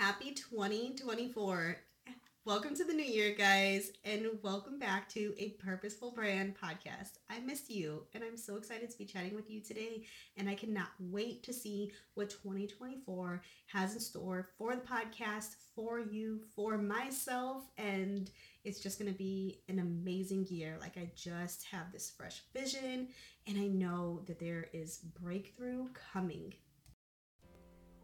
Happy 2024. Welcome to the new year, guys, and welcome back to a Purposeful Brand podcast. I miss you, and I'm so excited to be chatting with you today. And I cannot wait to see what 2024 has in store for the podcast, for you, for myself. And it's just going to be an amazing year. Like, I just have this fresh vision, and I know that there is breakthrough coming.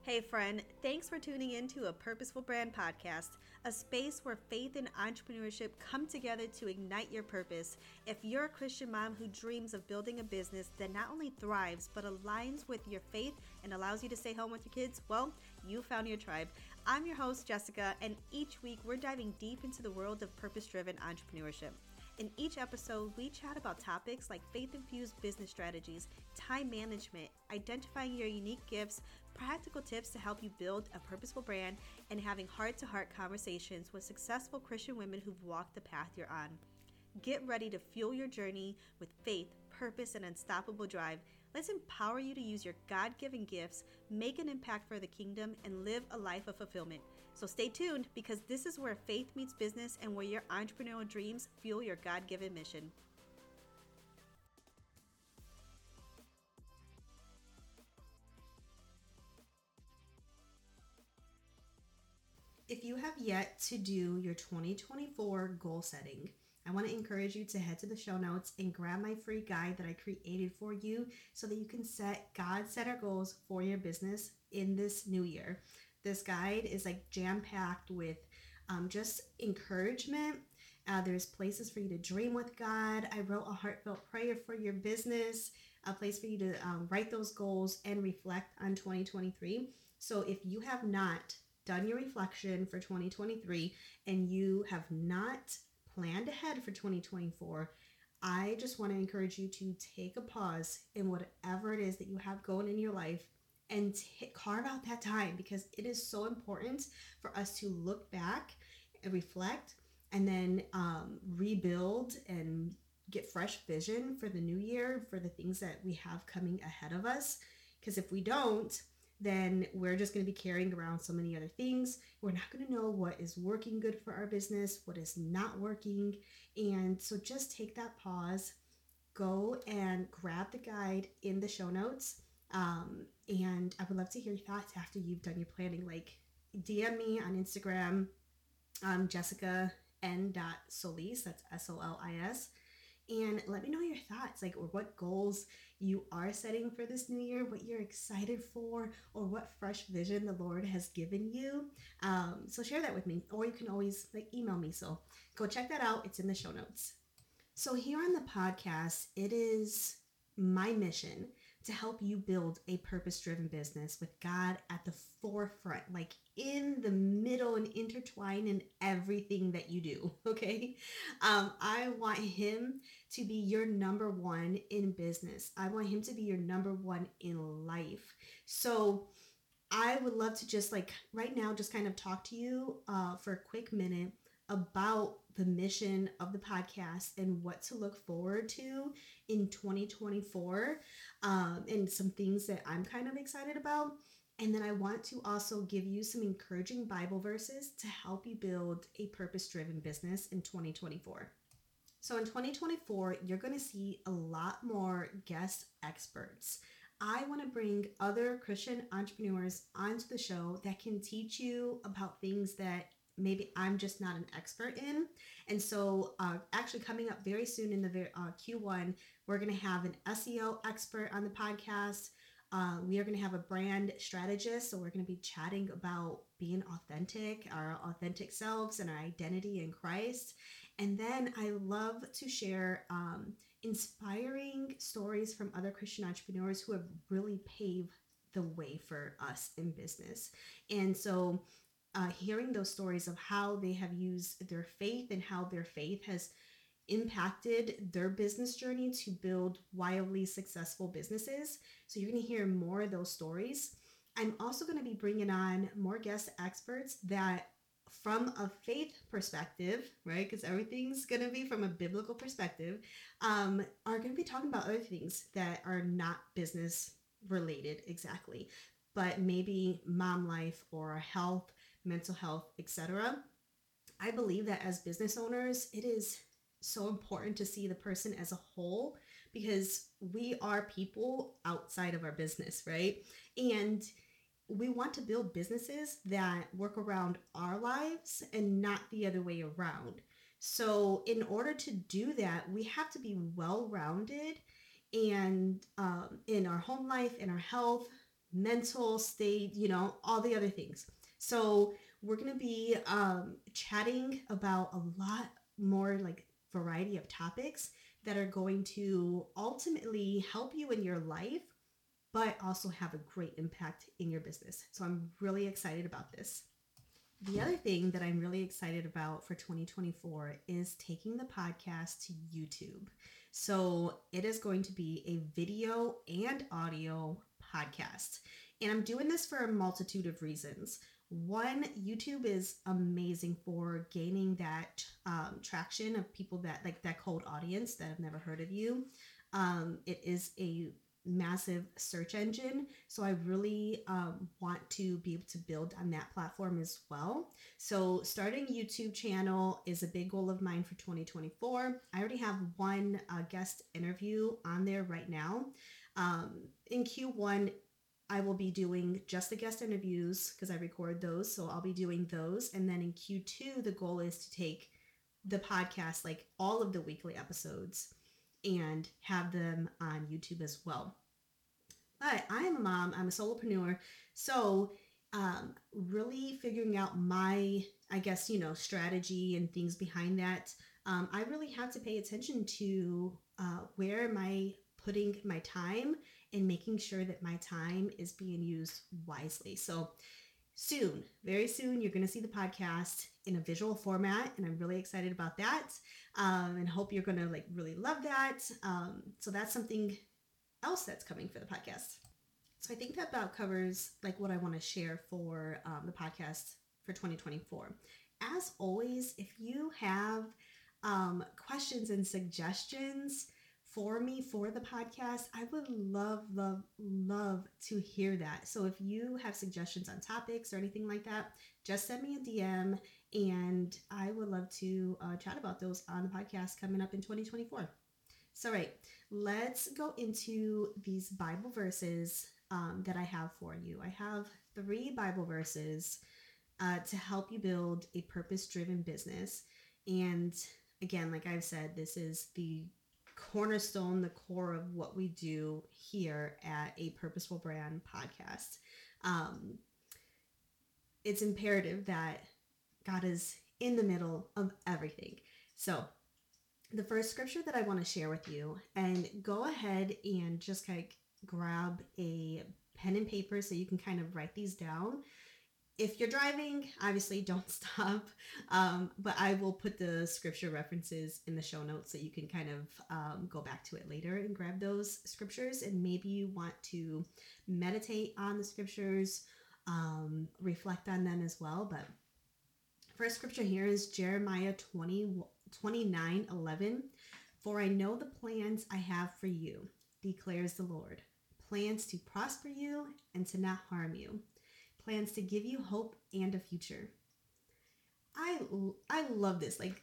Hey, friend, thanks for tuning in to a Purposeful Brand podcast, a space where faith and entrepreneurship come together to ignite your purpose. If you're a Christian mom who dreams of building a business that not only thrives but aligns with your faith and allows you to stay home with your kids, well, you found your tribe. I'm your host, Jessica, and each week we're diving deep into the world of purpose driven entrepreneurship. In each episode, we chat about topics like faith infused business strategies, time management, identifying your unique gifts, practical tips to help you build a purposeful brand, and having heart to heart conversations with successful Christian women who've walked the path you're on. Get ready to fuel your journey with faith, purpose, and unstoppable drive. Let's empower you to use your God given gifts, make an impact for the kingdom, and live a life of fulfillment. So stay tuned because this is where faith meets business and where your entrepreneurial dreams fuel your God given mission. Yet to do your 2024 goal setting, I want to encourage you to head to the show notes and grab my free guide that I created for you so that you can set God centered goals for your business in this new year. This guide is like jam packed with um, just encouragement. Uh, there's places for you to dream with God. I wrote a heartfelt prayer for your business, a place for you to um, write those goals and reflect on 2023. So if you have not done your reflection for 2023 and you have not planned ahead for 2024, I just want to encourage you to take a pause in whatever it is that you have going in your life and t- carve out that time because it is so important for us to look back and reflect and then um, rebuild and get fresh vision for the new year for the things that we have coming ahead of us. Because if we don't, then we're just going to be carrying around so many other things. We're not going to know what is working good for our business, what is not working. And so just take that pause, go and grab the guide in the show notes. Um, and I would love to hear your thoughts after you've done your planning. Like, DM me on Instagram, um, Jessica N. Solis, that's S O L I S and let me know your thoughts like or what goals you are setting for this new year what you're excited for or what fresh vision the lord has given you um, so share that with me or you can always like email me so go check that out it's in the show notes so here on the podcast it is my mission to help you build a purpose driven business with God at the forefront, like in the middle and intertwined in everything that you do. Okay. Um, I want Him to be your number one in business, I want Him to be your number one in life. So, I would love to just like right now, just kind of talk to you uh, for a quick minute about the mission of the podcast and what to look forward to in 2024 um, and some things that I'm kind of excited about. And then I want to also give you some encouraging Bible verses to help you build a purpose driven business in 2024. So, in 2024, you're going to see a lot more guest experts. I want to bring other Christian entrepreneurs onto the show that can teach you about things that maybe I'm just not an expert in. And so, uh, actually, coming up very soon in the uh, Q1, we're going to have an SEO expert on the podcast. Uh, we are going to have a brand strategist. So, we're going to be chatting about being authentic, our authentic selves, and our identity in Christ. And then I love to share um, inspiring stories from other Christian entrepreneurs who have really paved the way for us in business. And so, uh, hearing those stories of how they have used their faith and how their faith has impacted their business journey to build wildly successful businesses. So you're going to hear more of those stories. I'm also going to be bringing on more guest experts that from a faith perspective, right? Because everything's going to be from a biblical perspective, um, are going to be talking about other things that are not business related exactly, but maybe mom life or health mental health, etc. I believe that as business owners, it is so important to see the person as a whole because we are people outside of our business, right? And we want to build businesses that work around our lives and not the other way around. So, in order to do that, we have to be well rounded and um, in our home life, in our health, mental state, you know, all the other things. So, we're going to be um, chatting about a lot more like variety of topics that are going to ultimately help you in your life, but also have a great impact in your business. So I'm really excited about this. The other thing that I'm really excited about for 2024 is taking the podcast to YouTube. So it is going to be a video and audio podcast. And I'm doing this for a multitude of reasons. One, YouTube is amazing for gaining that um, traction of people that like that cold audience that have never heard of you. Um, it is a massive search engine. So I really um, want to be able to build on that platform as well. So starting YouTube channel is a big goal of mine for 2024. I already have one uh, guest interview on there right now. Um, in Q1, I will be doing just the guest interviews because I record those. So I'll be doing those. And then in Q2, the goal is to take the podcast, like all of the weekly episodes, and have them on YouTube as well. But I am a mom, I'm a solopreneur. So um, really figuring out my, I guess, you know, strategy and things behind that. Um, I really have to pay attention to uh, where am I putting my time and making sure that my time is being used wisely. So, soon, very soon, you're going to see the podcast in a visual format, and I'm really excited about that. Um, and hope you're going to like really love that. Um, so that's something else that's coming for the podcast. So I think that about covers like what I want to share for um, the podcast for 2024. As always, if you have um, questions and suggestions, for me for the podcast, I would love, love, love to hear that. So if you have suggestions on topics or anything like that, just send me a DM and I would love to uh, chat about those on the podcast coming up in 2024. So, right, let's go into these Bible verses um, that I have for you. I have three Bible verses uh, to help you build a purpose driven business. And again, like I've said, this is the cornerstone, the core of what we do here at a Purposeful Brand podcast. Um, it's imperative that God is in the middle of everything. So, the first scripture that I want to share with you, and go ahead and just of grab a pen and paper so you can kind of write these down if you're driving, obviously don't stop. Um, but I will put the scripture references in the show notes so you can kind of um, go back to it later and grab those scriptures. And maybe you want to meditate on the scriptures, um, reflect on them as well. But first scripture here is Jeremiah 20, 29 11. For I know the plans I have for you, declares the Lord plans to prosper you and to not harm you plans to give you hope and a future. I I love this. Like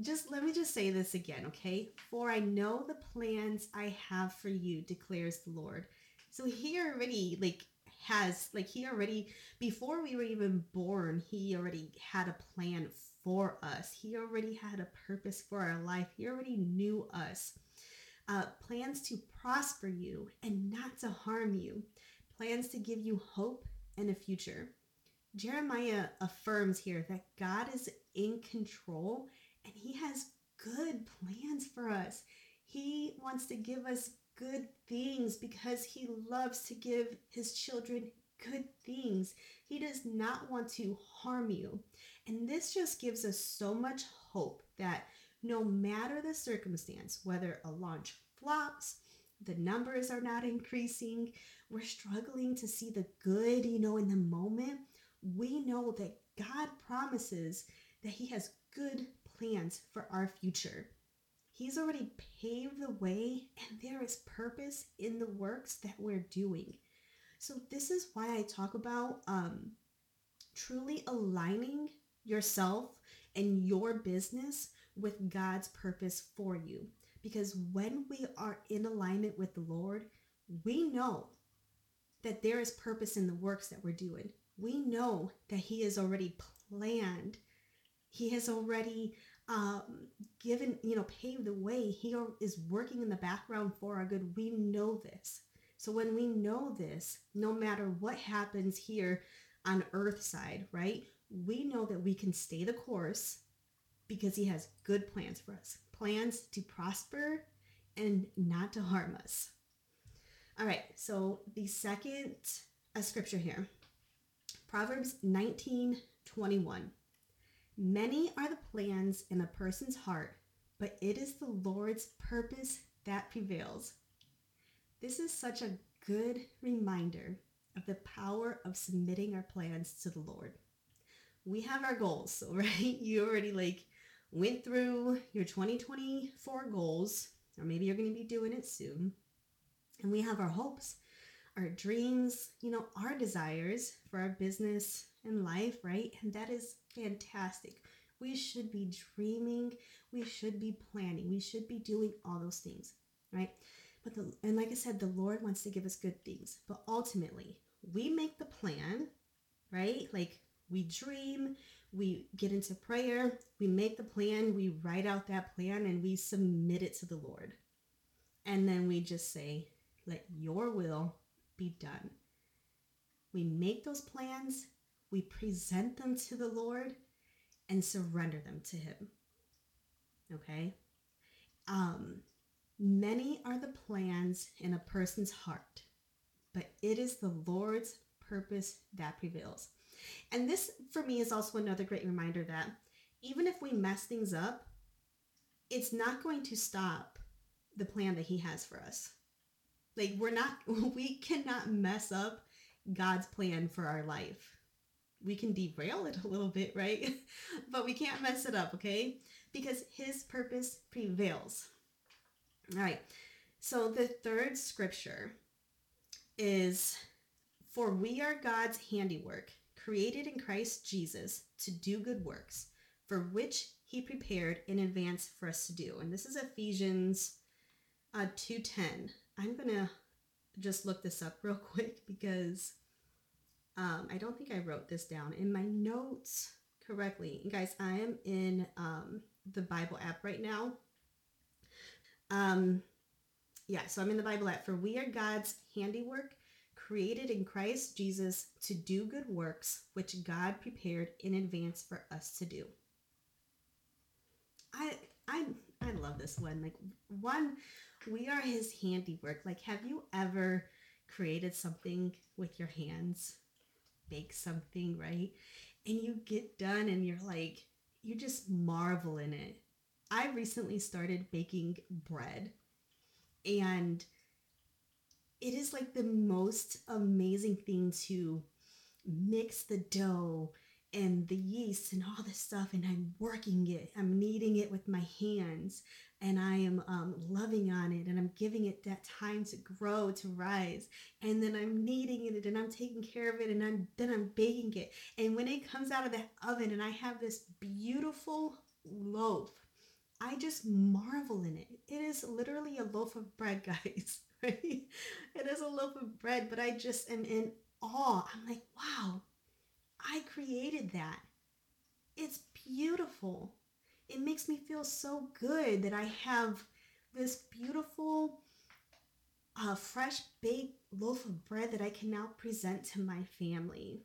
just let me just say this again, okay? For I know the plans I have for you, declares the Lord. So he already like has like he already before we were even born, he already had a plan for us. He already had a purpose for our life. He already knew us. Uh, plans to prosper you and not to harm you. Plans to give you hope and a future. Jeremiah affirms here that God is in control and he has good plans for us. He wants to give us good things because he loves to give his children good things. He does not want to harm you. And this just gives us so much hope that no matter the circumstance, whether a launch flops, the numbers are not increasing, we're struggling to see the good, you know, in the moment, we know that God promises that He has good plans for our future. He's already paved the way, and there is purpose in the works that we're doing. So, this is why I talk about um, truly aligning yourself and your business with God's purpose for you. Because when we are in alignment with the Lord, we know that there is purpose in the works that we're doing. We know that He has already planned, He has already um, given, you know, paved the way. He is working in the background for our good. We know this. So when we know this, no matter what happens here on earth side, right? We know that we can stay the course because he has good plans for us. Plans to prosper and not to harm us. All right, so the second uh, scripture here Proverbs 19 21. Many are the plans in a person's heart, but it is the Lord's purpose that prevails. This is such a good reminder of the power of submitting our plans to the Lord. We have our goals, so right? You already like went through your 2024 goals, or maybe you're going to be doing it soon. And we have our hopes, our dreams, you know, our desires for our business and life, right? And that is fantastic. We should be dreaming, we should be planning, we should be doing all those things, right? But the and like I said, the Lord wants to give us good things. But ultimately, we make the plan, right? Like we dream, we get into prayer, we make the plan, we write out that plan, and we submit it to the Lord. And then we just say, let your will be done. We make those plans, we present them to the Lord, and surrender them to Him. Okay? Um, many are the plans in a person's heart, but it is the Lord's purpose that prevails. And this, for me, is also another great reminder that even if we mess things up, it's not going to stop the plan that He has for us. Like, we're not, we cannot mess up God's plan for our life. We can derail it a little bit, right? but we can't mess it up, okay? Because His purpose prevails. All right. So the third scripture is For we are God's handiwork, created in Christ Jesus to do good works, for which he prepared in advance for us to do. And this is Ephesians uh, 2.10. I'm going to just look this up real quick because um, I don't think I wrote this down in my notes correctly. And guys, I am in um, the Bible app right now. Um, yeah, so I'm in the Bible app. For we are God's handiwork, created in Christ Jesus to do good works, which God prepared in advance for us to do. I I I love this one. Like one, we are His handiwork. Like, have you ever created something with your hands, bake something, right? And you get done, and you're like, you just marvel in it. I recently started baking bread, and it is like the most amazing thing to mix the dough and the yeast and all this stuff and i'm working it. I'm kneading it with my hands and i am um, loving on it and i'm giving it that time to grow to rise. And then i'm kneading it and i'm taking care of it and I'm, then i'm baking it. And when it comes out of the oven and i have this beautiful loaf i just marvel in it it is literally a loaf of bread guys right? It is a loaf of bread, but I just am in awe. I'm like, wow, I created that. It's beautiful. It makes me feel so good that I have this beautiful, uh, fresh baked loaf of bread that I can now present to my family.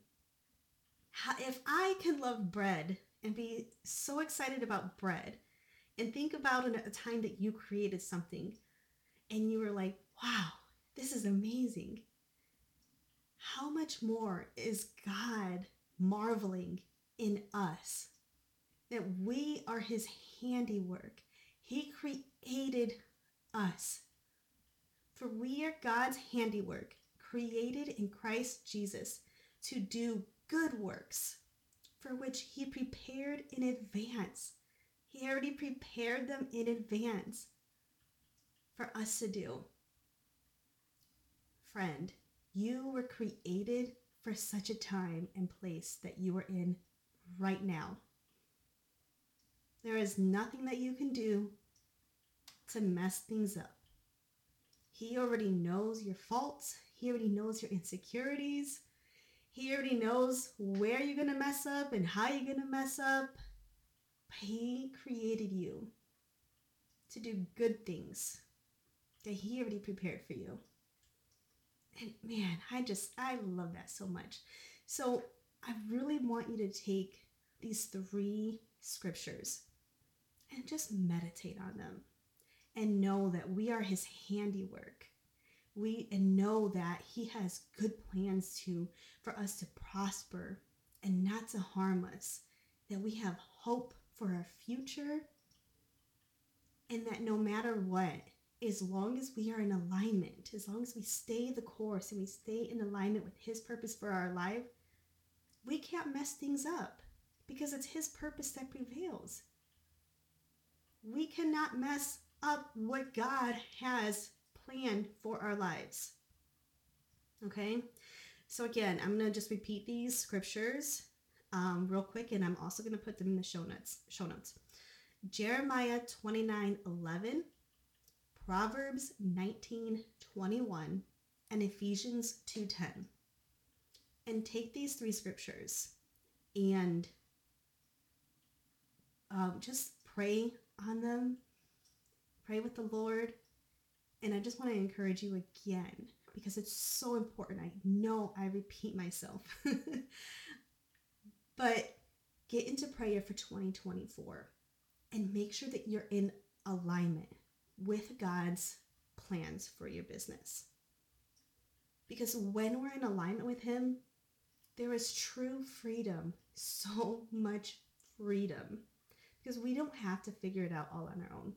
How, if I can love bread and be so excited about bread and think about a time that you created something and you were like, wow, this is amazing. How much more is God marveling in us that we are his handiwork? He created us. For we are God's handiwork, created in Christ Jesus to do good works, for which he prepared in advance. He already prepared them in advance for us to do friend, you were created for such a time and place that you are in right now. There is nothing that you can do to mess things up. He already knows your faults, He already knows your insecurities. He already knows where you're going to mess up and how you're going to mess up. He created you to do good things that He already prepared for you. And man, I just, I love that so much. So I really want you to take these three scriptures and just meditate on them and know that we are his handiwork we and know that he has good plans to for us to prosper and not to harm us that we have hope for our future and that no matter what as long as we are in alignment as long as we stay the course and we stay in alignment with his purpose for our life we can't mess things up because it's his purpose that prevails we cannot mess up what God has planned for our lives. Okay? So, again, I'm going to just repeat these scriptures um, real quick, and I'm also going to put them in the show notes. Show notes. Jeremiah 29 11, Proverbs 19 21, and Ephesians 2 10. And take these three scriptures and um, just pray on them pray with the Lord. And I just want to encourage you again because it's so important. I know I repeat myself, but get into prayer for 2024 and make sure that you're in alignment with God's plans for your business. Because when we're in alignment with Him, there is true freedom, so much freedom. Because we don't have to figure it out all on our own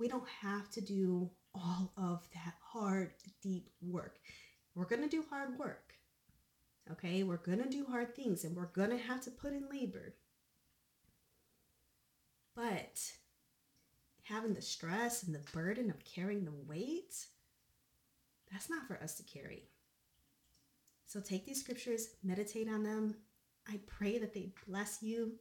we don't have to do all of that hard, deep work. We're going to do hard work. Okay, we're going to do hard things and we're going to have to put in labor. But having the stress and the burden of carrying the weight, that's not for us to carry. So take these scriptures, meditate on them. I pray that they bless you.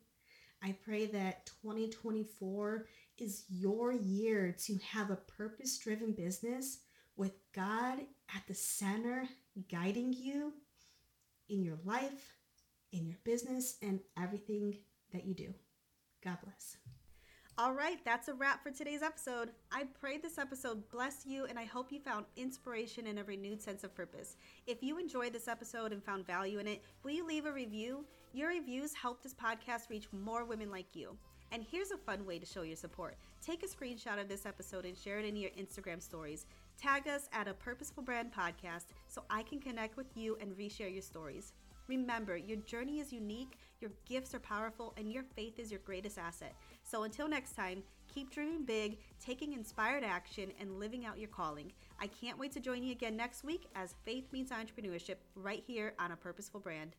I pray that 2024 is your year to have a purpose driven business with God at the center, guiding you in your life, in your business, and everything that you do. God bless. All right, that's a wrap for today's episode. I pray this episode blessed you and I hope you found inspiration and a renewed sense of purpose. If you enjoyed this episode and found value in it, will you leave a review? Your reviews help this podcast reach more women like you. And here's a fun way to show your support. Take a screenshot of this episode and share it in your Instagram stories. Tag us at a Purposeful Brand Podcast so I can connect with you and reshare your stories. Remember, your journey is unique, your gifts are powerful, and your faith is your greatest asset. So until next time, keep dreaming big, taking inspired action, and living out your calling. I can't wait to join you again next week as Faith Means Entrepreneurship right here on A Purposeful Brand.